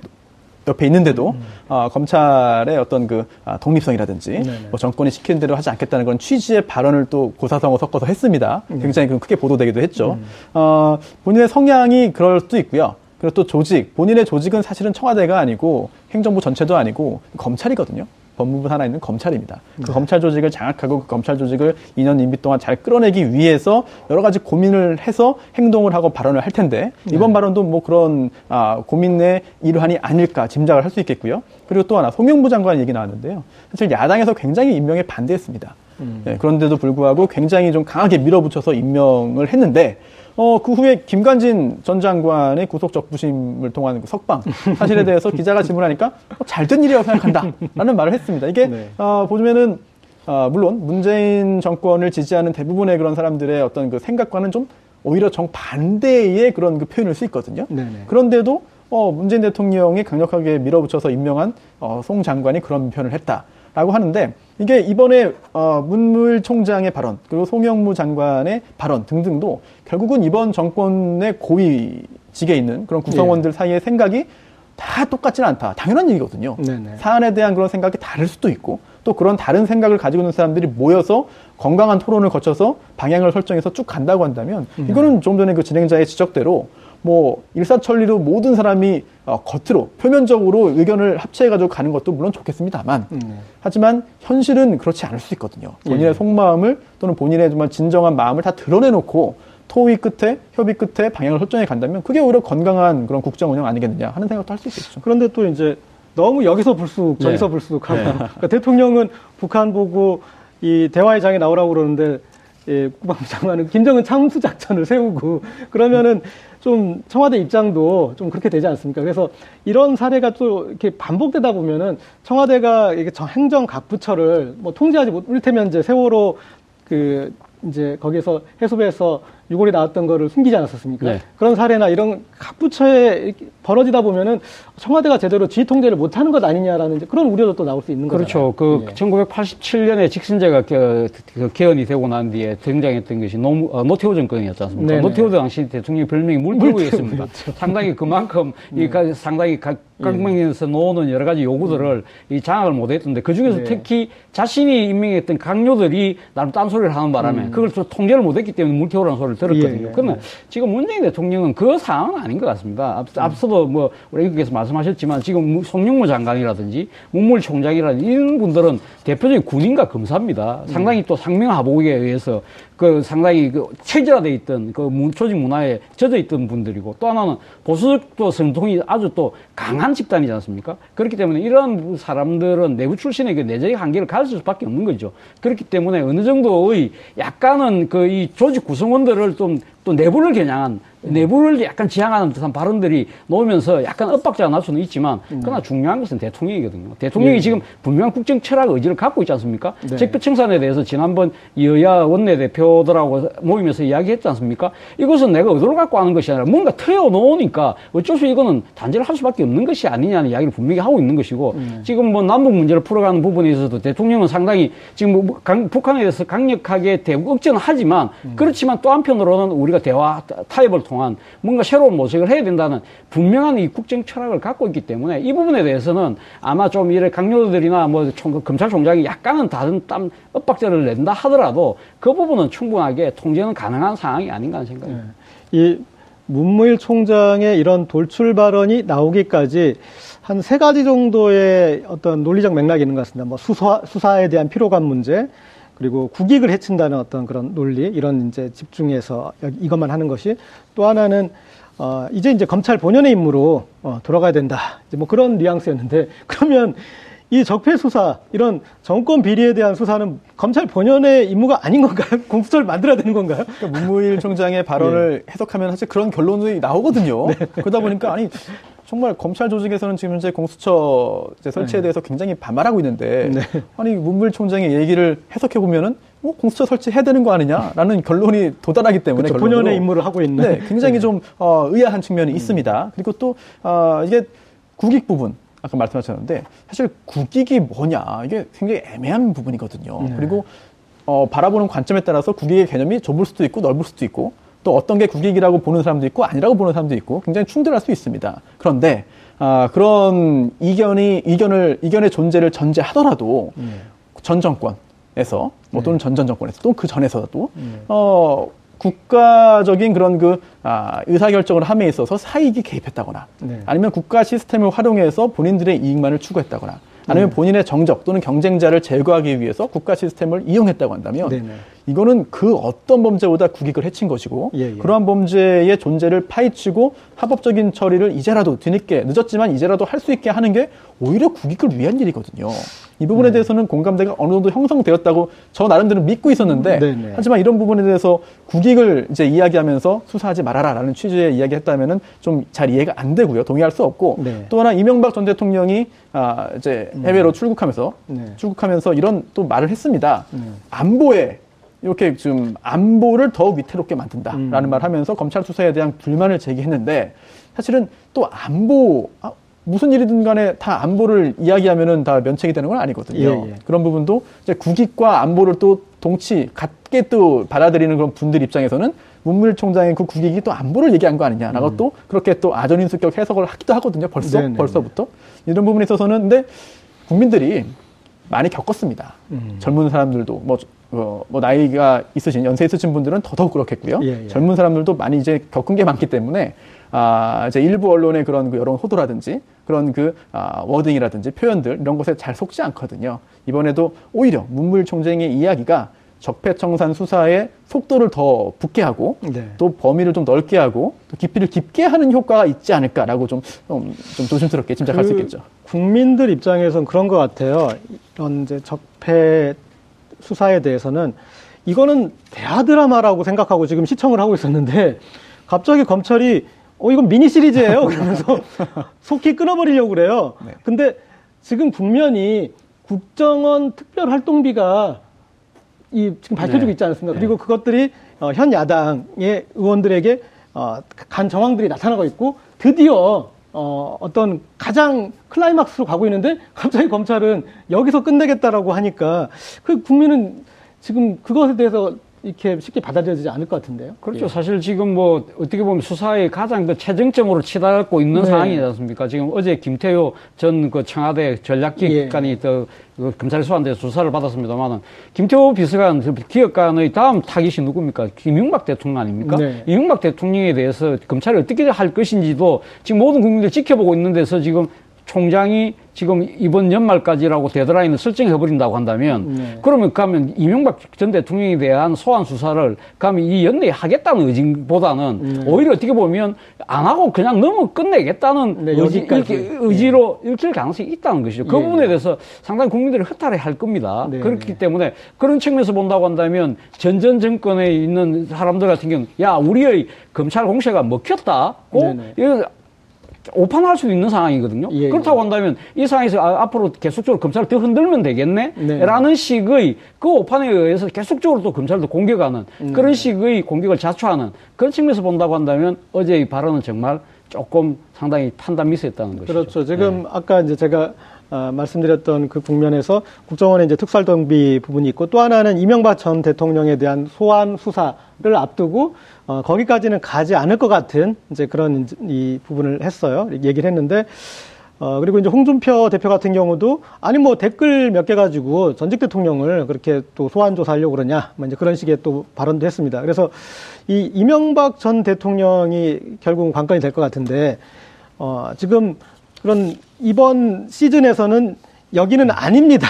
옆에 있는데도 음. 어, 검찰의 어떤 그 아, 독립성이라든지 네네. 뭐 정권이 시키는 대로 하지 않겠다는 그런 취지의 발언을 또 고사성어 섞어서 했습니다. 네. 굉장히 그 크게 보도되기도 했죠. 음. 어, 본인의 성향이 그럴 수도 있고요. 그리고 또 조직, 본인의 조직은 사실은 청와대가 아니고 행정부 전체도 아니고 검찰이거든요. 법무부 산하에 있는 검찰입니다. 그 검찰 조직을 장악하고 그 검찰 조직을 2년 임기 동안 잘 끌어내기 위해서 여러 가지 고민을 해서 행동을 하고 발언을 할 텐데 이번 발언도 뭐 그런 아, 고민의 일환이 아닐까 짐작을 할 수 있겠고요. 그리고 또 하나 송영무 장관 얘기 나왔는데요. 사실 야당에서 굉장히 임명에 반대했습니다. 네, 그런데도 불구하고 굉장히 좀 강하게 밀어붙여서 임명을 했는데 어, 그 후에 김관진 전 장관의 구속 적부심을 통한 그 석방 [LAUGHS] 사실에 대해서 기자가 질문하니까 어, 잘된 일이라고 생각한다. 라는 말을 했습니다. 이게, 네. 어, 보면은, 어, 물론 문재인 정권을 지지하는 대부분의 그런 사람들의 어떤 그 생각과는 좀 오히려 정반대의 그런 그 표현일 수 있거든요. 네네. 그런데도 어, 문재인 대통령이 강력하게 밀어붙여서 임명한 어, 송 장관이 그런 표현을 했다라고 하는데 이게 이번에 어, 문물 총장의 발언 그리고 송영무 장관의 발언 등등도 결국은 이번 정권의 고위직에 있는 그런 구성원들 사이의 생각이 다 똑같지는 않다. 당연한 얘기거든요. 네네. 사안에 대한 그런 생각이 다를 수도 있고 또 그런 다른 생각을 가지고 있는 사람들이 모여서 건강한 토론을 거쳐서 방향을 설정해서 쭉 간다고 한다면 이거는 좀 전에 그 진행자의 지적대로 뭐 일사천리로 모든 사람이 어, 겉으로 표면적으로 의견을 합체해가지고 가는 것도 물론 좋겠습니다만 음, 네. 하지만 현실은 그렇지 않을 수 있거든요. 본인의 예. 속마음을 또는 본인의 정말 진정한 마음을 다 드러내놓고 토의 끝에 협의 끝에 방향을 설정해 간다면 그게 오히려 건강한 그런 국정 운영 아니겠느냐 하는 생각도 할 수 있겠죠. 그런데 또 이제 너무 여기서 불쑥 저기서 네. 불쑥 [LAUGHS] 하고 그러니까 대통령은 북한 보고 이 대화의 장에 나오라고 그러는데 예, 국방부 장관은 김정은 참수 작전을 세우고 그러면은 좀 청와대 입장도 좀 그렇게 되지 않습니까? 그래서 이런 사례가 또 이렇게 반복되다 보면은 청와대가 이게 정- 행정 각 부처를 뭐 통제하지 못, 이를테면 이제 세월호 그 이제 거기에서 해수부에서 유골이 나왔던 거를 숨기지 않았었습니까? 네. 그런 사례나 이런 각 부처에 벌어지다 보면은 청와대가 제대로 지휘 통제를 못하는 것 아니냐라는 그런 우려도 또 나올 수 있는 거죠. 그렇죠. 그 1987년에 직선제가 개, 그 개헌이 되고 난 뒤에 등장했던 것이 노, 어, 노태우 정권이었지 않습니까? 네네. 노태우 당시 대통령의 별명이 물태우였습니다. 상당히 그만큼 [LAUGHS] 이 가- 상당히 각, 각명에서 놓는 여러 가지 요구들을 이 장악을 못했던데 그 중에서 네. 특히 자신이 임명했던 강요들이 나름 딴소리를 하는 바람에 그걸 또 통제를 못했기 때문에 물태우라는 소리를 들었거든요. 예, 예. 그러면 지금 문재인 대통령은 그 상황은 아닌 것 같습니다. 앞, 앞서도 뭐 우리 의원께서 말씀하셨지만 지금 무- 송영무 장관이라든지 문물 총장이라든지 이런 분들은 대표적인 군인과 검사입니다. 상당히 또 상명하복에 의해서 그 상당히 그 체질화돼 있던 그 문- 조직 문화에 젖어 있던 분들이고 또 하나는 보수도 성통이 아주 또 강한 집단이지 않습니까? 그렇기 때문에 이런 사람들은 내부 출신의 그 내재적 한계를 가질 수밖에 없는 거죠. 그렇기 때문에 어느 정도의 약간은 그 이 조직 구성원들을 좀 또 내부를 겨냥한 내부를 약간 지향하는 듯한 발언들이 놓으면서 약간 엇박자가 날 수는 있지만 그러나 중요한 것은 대통령이거든요. 대통령이 지금 분명한 국정 철학 의지를 갖고 있지 않습니까? 네. 적폐 청산에 대해서 지난번 여야 원내대표들하고 모이면서 이야기했지 않습니까? 이것은 내가 의도를 갖고 하는 것이 아니라 뭔가 틀어 놓으니까 어쩔 수 이거는 단죄를 할 수밖에 없는 것이 아니냐는 이야기를 분명히 하고 있는 것이고 지금 뭐 남북 문제를 풀어가는 부분에 있어서도 대통령은 상당히 지금 뭐 강- 북한에 대해서 강력하게 대북 억제는 하지만 그렇지만 또 한편으로는 우리가 대화 타- 타협을 통한 뭔가 새로운 모색을 해야 된다는 분명한 이 국정 철학을 갖고 있기 때문에 이 부분에 대해서는 아마 좀 이래 강요들이나 뭐 총- 검찰총장이 약간은 다른 땀 엇박자를 낸다 하더라도 그 부분은 충분하게 통제는 가능한 상황이 아닌가 하는 생각입니다. 이 문무일 총장의 이런 돌출 발언이 나오기까지 한 세 가지 정도의 어떤 논리적 맥락이 있는 것 같습니다. 뭐 수사, 수사에 대한 피로감 문제, 그리고 국익을 해친다는 어떤 그런 논리, 이런 이제 집중해서 이것만 하는 것이 또 하나는 어, 이제 이제 검찰 본연의 임무로 어, 돌아가야 된다. 이제 뭐 그런 뉘앙스였는데 [LAUGHS] 그러면 이 적폐 수사 이런 정권 비리에 대한 수사는 검찰 본연의 임무가 아닌 건가요? [LAUGHS] 공수처를 만들어야 되는 건가요? 그러니까 문무일 총장의 발언을 [LAUGHS] 해석하면 사실 그런 결론이 나오거든요. 그러다 보니까 아니 정말 검찰 조직에서는 지금 현재 공수처 설치에 대해서 굉장히 반발하고 있는데 네. 아니 문무일 총장의 얘기를 해석해 보면은 어, 공수처 설치해야 되는 거 아니냐라는 결론이 도달하기 때문에. 결론으로 본연의 임무를 하고 있는. 네, 굉장히 네. 좀 어, 의아한 측면이 있습니다. 그리고 또 어, 이게 국익 부분 아까 말씀하셨는데 사실 국익이 뭐냐 이게 굉장히 애매한 부분이거든요. 네. 그리고 어, 바라보는 관점에 따라서 국익의 개념이 좁을 수도 있고 넓을 수도 있고 또 어떤 게 국익이라고 보는 사람도 있고 아니라고 보는 사람도 있고 굉장히 충돌할 수 있습니다. 그런데 아, 그런 이견이 이견을 이견의 존재를 전제하더라도 전 정권에서 뭐 또는 전전 정권에서 또 그 전에서도 어 국가적인 그런 그 아, 의사결정을 함에 있어서 사익이 개입했다거나 네. 아니면 국가 시스템을 활용해서 본인들의 이익만을 추구했다거나 아니면 본인의 정적 또는 경쟁자를 제거하기 위해서 국가 시스템을 이용했다고 한다면 네네. 이거는 그 어떤 범죄보다 국익을 해친 것이고 예, 예. 그러한 범죄의 존재를 파헤치고 합법적인 처리를 이제라도 뒤늦게 늦었지만 이제라도 할 수 있게 하는 게 오히려 국익을 위한 일이거든요. 이 네. 부분에 대해서는 공감대가 어느 정도 형성되었다고 저 나름대로 믿고 있었는데 네네. 하지만 이런 부분에 대해서 국익을 이제 이야기하면서 수사하지 말아라라는 취지의 이야기했다면은 좀 잘 이해가 안 되고요. 동의할 수 없고 네. 음. 또 하나 이명박 전 대통령이 아 이제 해외로 출국하면서 네. 출국하면서 이런 또 말을 했습니다. 네. 안보에 이렇게 좀 안보를 더 위태롭게 만든다라는 음. 말 하면서 검찰 수사에 대한 불만을 제기했는데 사실은 또 안보 아, 무슨 일이든 간에 다 안보를 이야기하면은 다 면책이 되는 건 아니거든요. 예, 예. 그런 부분도 이제 국익과 안보를 또 동치 같게 또 받아들이는 그런 분들 입장에서는 문물 총장의 그 국익이 또 안보를 얘기한 거 아니냐라고 또 그렇게 또 아전인수격 해석을 하기도 하거든요. 벌써 음. 네네네. 벌써부터 이런 부분에 있어서는 근데 국민들이 많이 겪었습니다. 음. 젊은 사람들도 뭐, 어, 뭐 나이가 있으신 연세 있으신 분들은 더더욱 그렇겠고요. 예, 예. 젊은 사람들도 많이 이제 겪은 게 많기 때문에 아, 이제 일부 언론의 그런 그 여론 호도라든지 그런 그 아, 워딩이라든지 표현들 이런 것에 잘 속지 않거든요. 이번에도 오히려 문물 총장의 이야기가 적폐청산 수사의 속도를 더 붙게 하고 네. 또 범위를 좀 넓게 하고 또 깊이를 깊게 하는 효과가 있지 않을까라고 좀, 좀, 좀 조심스럽게 짐작할 수그 있겠죠. 국민들 입장에선 그런 것 같아요. 이런 이제 적폐 수사에 대해서는 이거는 대하 드라마라고 생각하고 지금 시청을 하고 있었는데 갑자기 검찰이 어 이건 미니 시리즈예요. [LAUGHS] 그러면서 속히 끊어버리려고 그래요. 네. 근데 지금 국면이 국정원 특별 활동비가 이 지금 밝혀지고 네. 있지 않습니까? 그리고 그것들이 어, 현 야당의 의원들에게 어, 간 정황들이 나타나고 있고 드디어 어, 어떤 가장 클라이막스로 가고 있는데 갑자기 검찰은 여기서 끝내겠다라고 하니까 그 국민은 지금 그것에 대해서 이렇게 쉽게 받아들여지지 않을 것 같은데요. 그렇죠. 사실 지금 뭐 어떻게 보면 수사의 가장 그 최정점으로 치닫고 있는 네. 상황이지 않습니까? 지금 어제 김태효 전 그 청와대 전략기획관이 또그 검찰 수사한데 조사를 받았습니다만은 김태호 비서관 그 기획관의 다음 타깃이 누굽니까? 이명박 대통령 아닙니까? 네. 이명박 대통령에 대해서 검찰이 어떻게 할 것인지도 지금 모든 국민들 지켜보고 있는 데서 지금 총장이 지금 이번 연말까지라고 데드라인을 설정해버린다고 한다면 네. 그러면 가면 이명박 전 대통령에 대한 소환 수사를 가면 이 연내에 하겠다는 의지보다는 오히려 어떻게 보면 안 하고 그냥 넘어 끝내겠다는 네, 의지, 여기까지. 이렇게 의지로 읽힐 가능성이 있다는 것이죠. 그 예, 부분에 예. 대해서 상당히 국민들이 허탈해 할 겁니다. 네. 그렇기 때문에 그런 측면에서 본다고 한다면 전전 정권에 있는 사람들 같은 경우는 야 우리의 검찰 공세가 먹혔다고 네네. 이거 오판할 수도 있는 상황이거든요. 예, 그렇다고 한다면 이 상황에서 아, 앞으로 계속적으로 검찰을 더 흔들면 되겠네? 네. 라는 식의 그 오판에 의해서 계속적으로 또 검찰도 공격하는 음. 그런 식의 공격을 자초하는 그런 측면에서 본다고 한다면 어제 이 발언은 정말 조금 상당히 판단 미스했다는 것이죠. 그렇죠. 지금 네. 아까 이제 제가 아, 말씀드렸던 그 국면에서 국정원의 이제 특수활동비 부분이 있고 또 하나는 이명박 전 대통령에 대한 소환 수사를 앞두고 어, 거기까지는 가지 않을 것 같은 이제 그런 이 부분을 했어요. 얘기를 했는데 어, 그리고 이제 홍준표 대표 같은 경우도 아니 뭐 댓글 몇 개 가지고 전직 대통령을 그렇게 또 소환 조사하려고 그러냐 뭐 이제 그런 식의 또 발언도 했습니다. 그래서 이 이명박 전 대통령이 결국은 관건이 될 것 같은데 어, 지금 그런 이번 시즌에서는 여기는 아닙니다.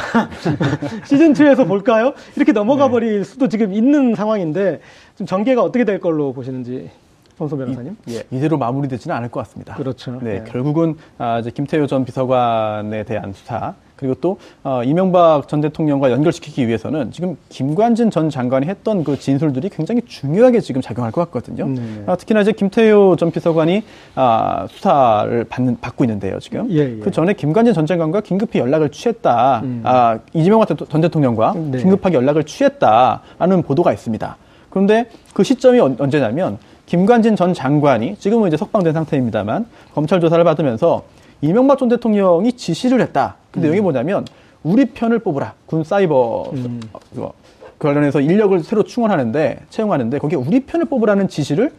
[LAUGHS] 시즌 2에서 볼까요? 이렇게 넘어가 버릴 수도 지금 있는 상황인데 좀 전개가 어떻게 될 걸로 보시는지 손소 변호사님? 예, 이대로 마무리되지는 않을 것 같습니다. 그렇죠. 네, 네. 결국은 아, 이제 김태효 전 비서관에 대한 수사 그리고 또 어, 이명박 전 대통령과 연결시키기 위해서는 지금 김관진 전 장관이 했던 그 진술들이 굉장히 중요하게 지금 작용할 것 같거든요. 네. 아, 특히나 이제 김태효 전 비서관이 아, 수사를 받는 받고 있는데요, 지금. 예, 예. 그 전에 김관진 전 장관과 긴급히 연락을 취했다. 음. 아, 이재명 전 대통령과 네. 긴급하게 연락을 취했다라는 보도가 있습니다. 그런데 그 시점이 언- 언제냐면 김관진 전 장관이 지금은 이제 석방된 상태입니다만 검찰 조사를 받으면서 이명박 전 대통령이 지시를 했다. 그 내용이 뭐냐면 우리 편을 뽑으라. 군 사이버 음. 어, 그거 관련해서 인력을 새로 충원하는데 채용하는데 거기에 우리 편을 뽑으라는 지시를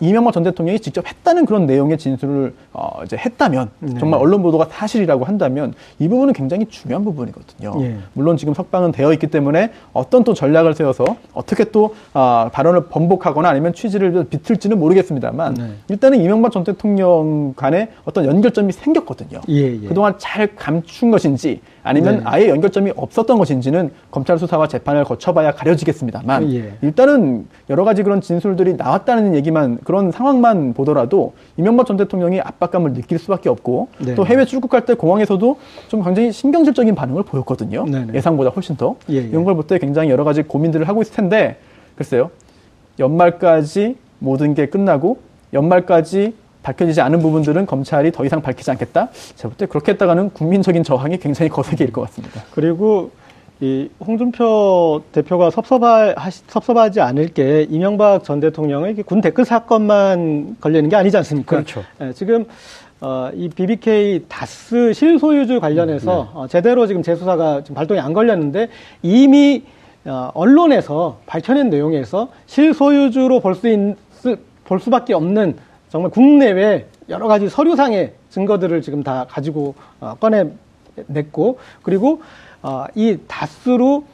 이명박 전 대통령이 직접 했다는 그런 내용의 진술을 어, 이제 했다면 네. 정말 언론 보도가 사실이라고 한다면 이 부분은 굉장히 중요한 부분이거든요. 예. 물론 지금 석방은 되어 있기 때문에 어떤 또 전략을 세워서 어떻게 또 아, 발언을 번복하거나 아니면 취지를 비틀지는 모르겠습니다만 네. 일단은 이명박 전 대통령 간에 어떤 연결점이 생겼거든요. 예, 예. 그동안 잘 감춘 것인지 아니면 네. 아예 연결점이 없었던 것인지는 검찰 수사와 재판을 거쳐봐야 가려지겠습니다만 예. 일단은 여러 가지 그런 진술들이 나왔다는 얘기만 그런 상황만 보더라도 이명박 전 대통령이 압박감을 느낄 수밖에 없고 네. 또 해외 출국할 때 공항에서도 좀 굉장히 신경질적인 반응을 보였거든요. 네네. 예상보다 훨씬 더 예, 예. 이런 걸 볼 때 굉장히 여러 가지 고민들을 하고 있을 텐데 글쎄요 연말까지 모든 게 끝나고 연말까지 밝혀지지 않은 부분들은 검찰이 더 이상 밝히지 않겠다. 제가 볼 때 그렇게 했다가는 국민적인 저항이 굉장히 거세게 일 것 같습니다. 그리고 이 홍준표 대표가 섭섭하, 섭섭하지 않을 게 이명박 전 대통령의 군 댓글 사건만 걸리는 게 아니지 않습니까? 그렇죠. 예, 지금 어, 이 BBK 다스 실소유주 관련해서 어, 제대로 지금 재수사가 지금 발동이 안 걸렸는데 이미 어, 언론에서 밝혀낸 내용에서 실소유주로 볼 수 있, 볼 수밖에 없는 정말 국내외 여러 가지 서류상의 증거들을 지금 다 가지고 어, 꺼내냈고 그리고 어, 이 다스로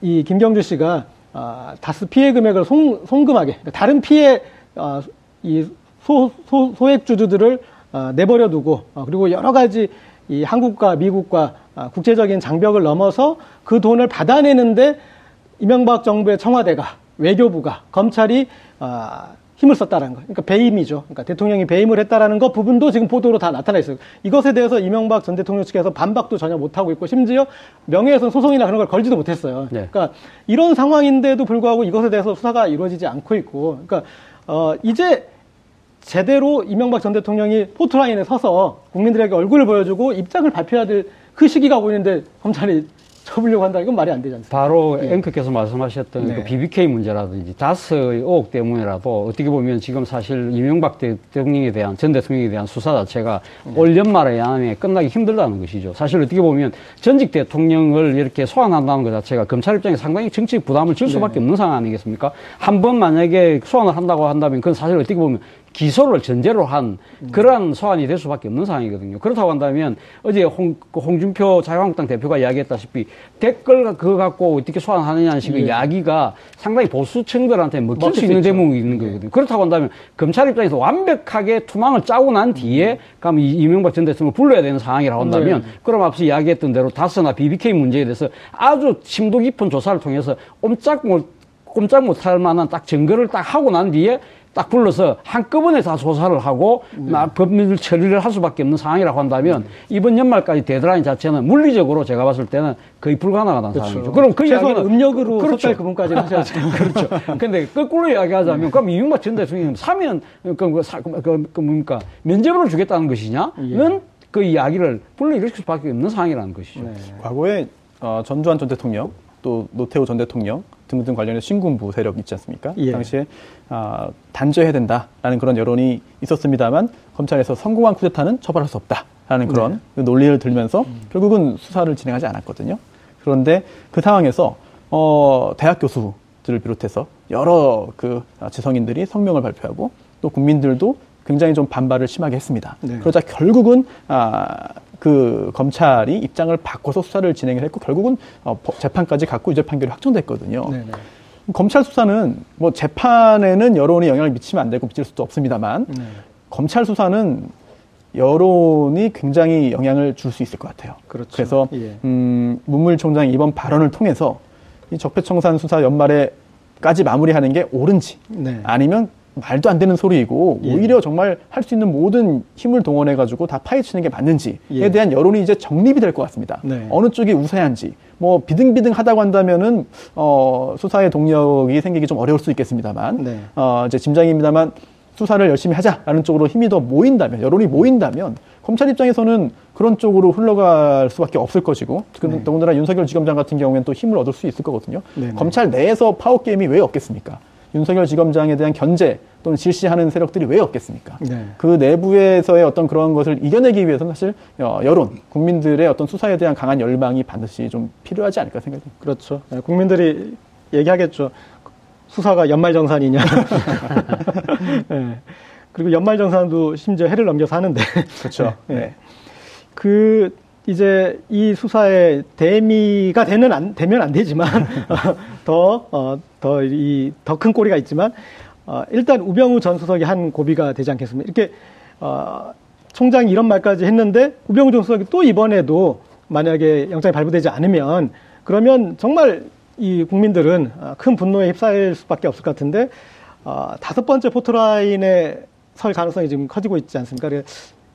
이 김경주 씨가 어, 다스 피해 금액을 송, 송금하게 그러니까 다른 피해 어, 이 소, 소, 소액 주주들을 어, 내버려 두고 어, 그리고 여러 가지 이 한국과 미국과 어, 국제적인 장벽을 넘어서 그 돈을 받아내는데 이명박 정부의 청와대가 외교부가 검찰이 어, 힘을 썼다는 거. 그러니까 배임이죠. 그러니까 대통령이 배임을 했다라는 것 부분도 지금 보도로 다 나타나 있어요. 이것에 대해서 이명박 전 대통령 측에서 반박도 전혀 못 하고 있고 심지어 명예훼손 소송이나 그런 걸 걸지도 못했어요. 네. 그러니까 이런 상황인데도 불구하고 이것에 대해서 수사가 이루어지지 않고 있고, 그러니까 어 이제 제대로 이명박 전 대통령이 포트라인에 서서 국민들에게 얼굴을 보여주고 입장을 발표해야 될 그 시기가 오는데 검찰이 접으려고 한다. 이건 말이 안 되지 않습니까? 바로 앵커께서 말씀하셨던 네. 그 BBK 문제라든지 다스의 의혹 때문이라도 어떻게 보면 지금 사실 이명박 대통령에 대한 전 대통령에 대한 수사 자체가 올 연말에 안에 끝나기 힘들다는 것이죠. 사실 어떻게 보면 전직 대통령을 이렇게 소환한다는 것 자체가 검찰 입장에 상당히 정치적 부담을 줄 수밖에 없는 상황 아니겠습니까? 한 번 만약에 소환을 한다고 한다면 그건 사실 어떻게 보면 기소를 전제로 한 그러한 소환이 될 수밖에 없는 상황이거든요. 그렇다고 한다면 어제 홍, 그 홍준표 자유한국당 대표가 이야기했다시피 댓글 그거 갖고 어떻게 소환하느냐는 식의 이야기가 상당히 보수층들한테 먹힐 수수 있는. 대목이 있는 거거든요. 그렇다고 한다면 검찰 입장에서 완벽하게 투망을 짜고 난 뒤에 그럼 이- 이명박 전 대통령을 불러야 되는 상황이라고 한다면 그럼 앞서 이야기했던 대로 다스나 BBK 문제에 대해서 아주 심도 깊은 조사를 통해서 옴짝 못 꼼짝 못할 만한 딱 증거를 딱 하고 난 뒤에 딱 불러서 한꺼번에 다 조사를 하고 나 법률 처리를 할 수밖에 없는 상황이라고 한다면 이번 연말까지 데드라인 자체는 물리적으로 제가 봤을 때는 거의 불가능하다는 상황이죠. 그럼 그 최소한 이야기는 음력으로 그렇죠. 섣달 그분까지는 하셔야죠. 그렇죠. 근데 거꾸로 이야기하자면 그럼 이명박 전 대통령이 사면 그, 그, 사- 그, 그, 그 뭡니까 면접을 주겠다는 것이냐는 그 이야기를 불러일으킬 수밖에 없는 상황이라는 것이죠. 네. 과거에 어, 전두환 전 대통령 또 노태우 전 대통령 등등 관련해 신군부 세력 있지 않습니까? 예. 당시에 아, 단죄해야 된다라는 그런 여론이 있었습니다만 검찰에서 성공한 쿠데타는 처벌할 수 없다라는 그런 그 논리를 들면서 결국은 수사를 진행하지 않았거든요. 그런데 그 상황에서 어, 대학 교수들을 비롯해서 여러 그 아, 지성인들이 성명을 발표하고 또 국민들도 굉장히 좀 반발을 심하게 했습니다. 네. 그러자 결국은 아, 그 검찰이 입장을 바꿔서 수사를 진행을 했고 결국은 어, 법- 재판까지 갖고 유죄 판결이 확정됐거든요. 네네. 검찰 수사는 뭐 재판에는 여론이 영향을 미치면 안 되고 미칠 수도 없습니다만 네. 검찰 수사는 여론이 굉장히 영향을 줄 수 있을 것 같아요. 그렇죠. 그래서 예. 음, 문무일 총장이 이번 발언을 통해서 이 적폐청산 수사 연말에까지 마무리하는 게 옳은지 네. 아니면 말도 안 되는 소리이고 예. 오히려 정말 할 수 있는 모든 힘을 동원해 가지고 다 파헤치는 게 맞는지에 예. 대한 여론이 이제 정립이 될 것 같습니다. 네. 어느 쪽이 우세한지 뭐 비등비등하다고 한다면은 어 수사의 동력이 생기기 좀 어려울 수 있겠습니다만 네. 어 이제 짐작입니다만 수사를 열심히 하자라는 쪽으로 힘이 더 모인다면 여론이 모인다면 검찰 입장에서는 그런 쪽으로 흘러갈 수밖에 없을 것이고 그 네. 더군다나 윤석열 지검장 같은 경우에는 또 힘을 얻을 수 있을 거거든요. 네, 네. 검찰 내에서 파워 게임이 왜 없겠습니까? 윤석열 지검장에 대한 견제 또는 질시하는 세력들이 왜 없겠습니까? 네. 그 내부에서의 어떤 그런 것을 이겨내기 위해서는 사실 어, 여론, 국민들의 어떤 수사에 대한 강한 열망이 반드시 좀 필요하지 않을까 생각됩니다. 그렇죠. 네, 국민들이 얘기하겠죠. 수사가 연말정산이냐. [LAUGHS] 네. 그리고 연말정산도 심지어 해를 넘겨서 하는데. 그렇죠. 네. 그 이제 이 수사에 대미가 되는 안, 되면 안 되지만 [LAUGHS] 더더이 더 큰 꼬리가 있지만 어, 일단 우병우 전 수석이 한 고비가 되지 않겠습니까? 이렇게 어, 총장이 이런 말까지 했는데 우병우 전 수석이 또 이번에도 만약에 영장이 발부되지 않으면 그러면 정말 이 국민들은 어, 큰 분노에 휩싸일 수밖에 없을 것 같은데 어, 다섯 번째 포토라인에 설 가능성이 지금 커지고 있지 않습니까?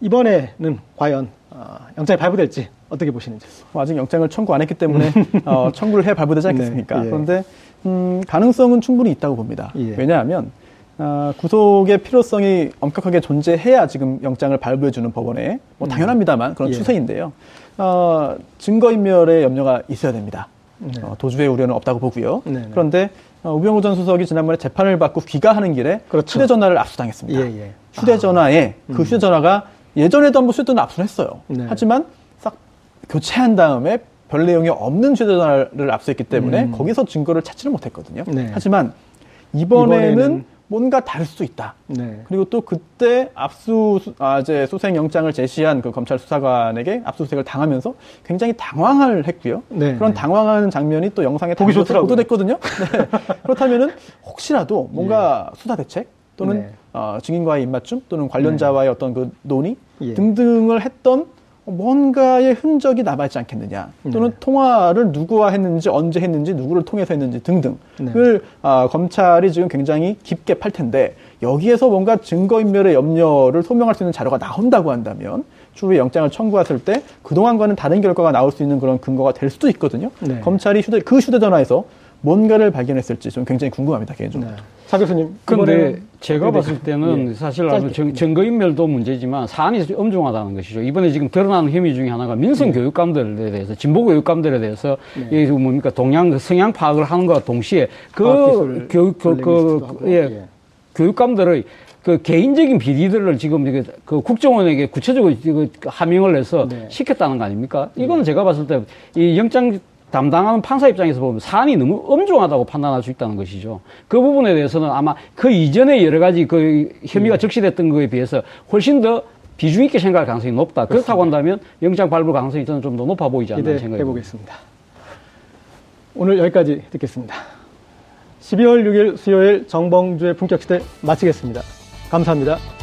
이번에는 과연 어, 영장이 발부될지 어떻게 보시는지. 뭐 아직 영장을 청구 안 했기 때문에 어, 청구를 해 발부되지 않겠습니까? [LAUGHS] 네, 예. 그런데 음, 가능성은 충분히 있다고 봅니다. 예. 왜냐하면 아, 구속의 필요성이 엄격하게 존재해야 지금 영장을 발부해주는 법원에 뭐 당연합니다만 그런 예. 추세인데요. 어, 증거인멸의 염려가 있어야 됩니다. 네. 어, 도주의 우려는 없다고 보고요. 네, 네. 그런데 어, 우병우 전 수석이 지난번에 재판을 받고 귀가하는 길에 그렇죠. 휴대전화를 압수당했습니다. 예, 예. 휴대전화에 그 휴대전화가 예전에도 한번 휴대전화 압수를 했어요. 네. 하지만 싹 교체한 다음에 별 내용이 없는 휴대전화를 압수했기 때문에 음. 거기서 증거를 찾지를 못했거든요. 네. 하지만 이번에는, 이번에는 뭔가 다를 수 있다. 네. 그리고 또 그때 압수 아 이제 수색 영장을 제시한 그 검찰 수사관에게 압수수색을 당하면서 굉장히 당황을 했고요. 네, 그런 네. 당황하는 장면이 또 영상에 보기 좋더라고요. 보도됐거든요. 네. 그렇다면은 혹시라도 뭔가 수사 대책 또는 네. 어, 증인과의 입맞춤 또는 관련자와의 어떤 그 논의 예. 등등을 했던 뭔가의 흔적이 남아있지 않겠느냐 또는 네. 통화를 누구와 했는지 언제 했는지 누구를 통해서 했는지 등등을 네. 아, 검찰이 지금 굉장히 깊게 팔 텐데 여기에서 뭔가 증거인멸의 염려를 소명할 수 있는 자료가 나온다고 한다면 추후에 영장을 청구했을 때 그동안과는 다른 결과가 나올 수 있는 그런 근거가 될 수도 있거든요. 네. 검찰이 휴대, 그 휴대전화에서 뭔가를 발견했을지 좀 굉장히 궁금합니다 개인적으로. 네. 차 교수님. 근데 제가 봤을? 때는 예. 사실 짧게. 정, 증거인멸도 문제지만 사안이 엄중하다는 것이죠. 이번에 지금 드러나는 혐의 중에 하나가 민성 교육감들에 대해서 진보 교육감들에 대해서 네. 이 뭡니까 동양 그 성향 파악을 하는 것과 동시에 그 교육 그, 그 예, 예. 교육감들의 그 개인적인 비리들을 지금 이게 그 국정원에게 구체적으로 그 하명을 해서 네. 시켰다는 거 아닙니까? 이거는 제가 봤을 때 이 영장 담당하는 판사 입장에서 보면 사안이 너무 엄중하다고 판단할 수 있다는 것이죠. 그 부분에 대해서는 아마 그 이전에 여러 가지 그 혐의가 적시됐던 거에 비해서 훨씬 더 비중 있게 생각할 가능성이 높다. 그렇다고 한다면 영장 발부 가능성이 저는 좀 더 높아 보이지 않나 생각이 듭니다. 보겠습니다. 오늘 여기까지 듣겠습니다. 12월 6일 수요일 정봉주의 품격시대 마치겠습니다. 감사합니다.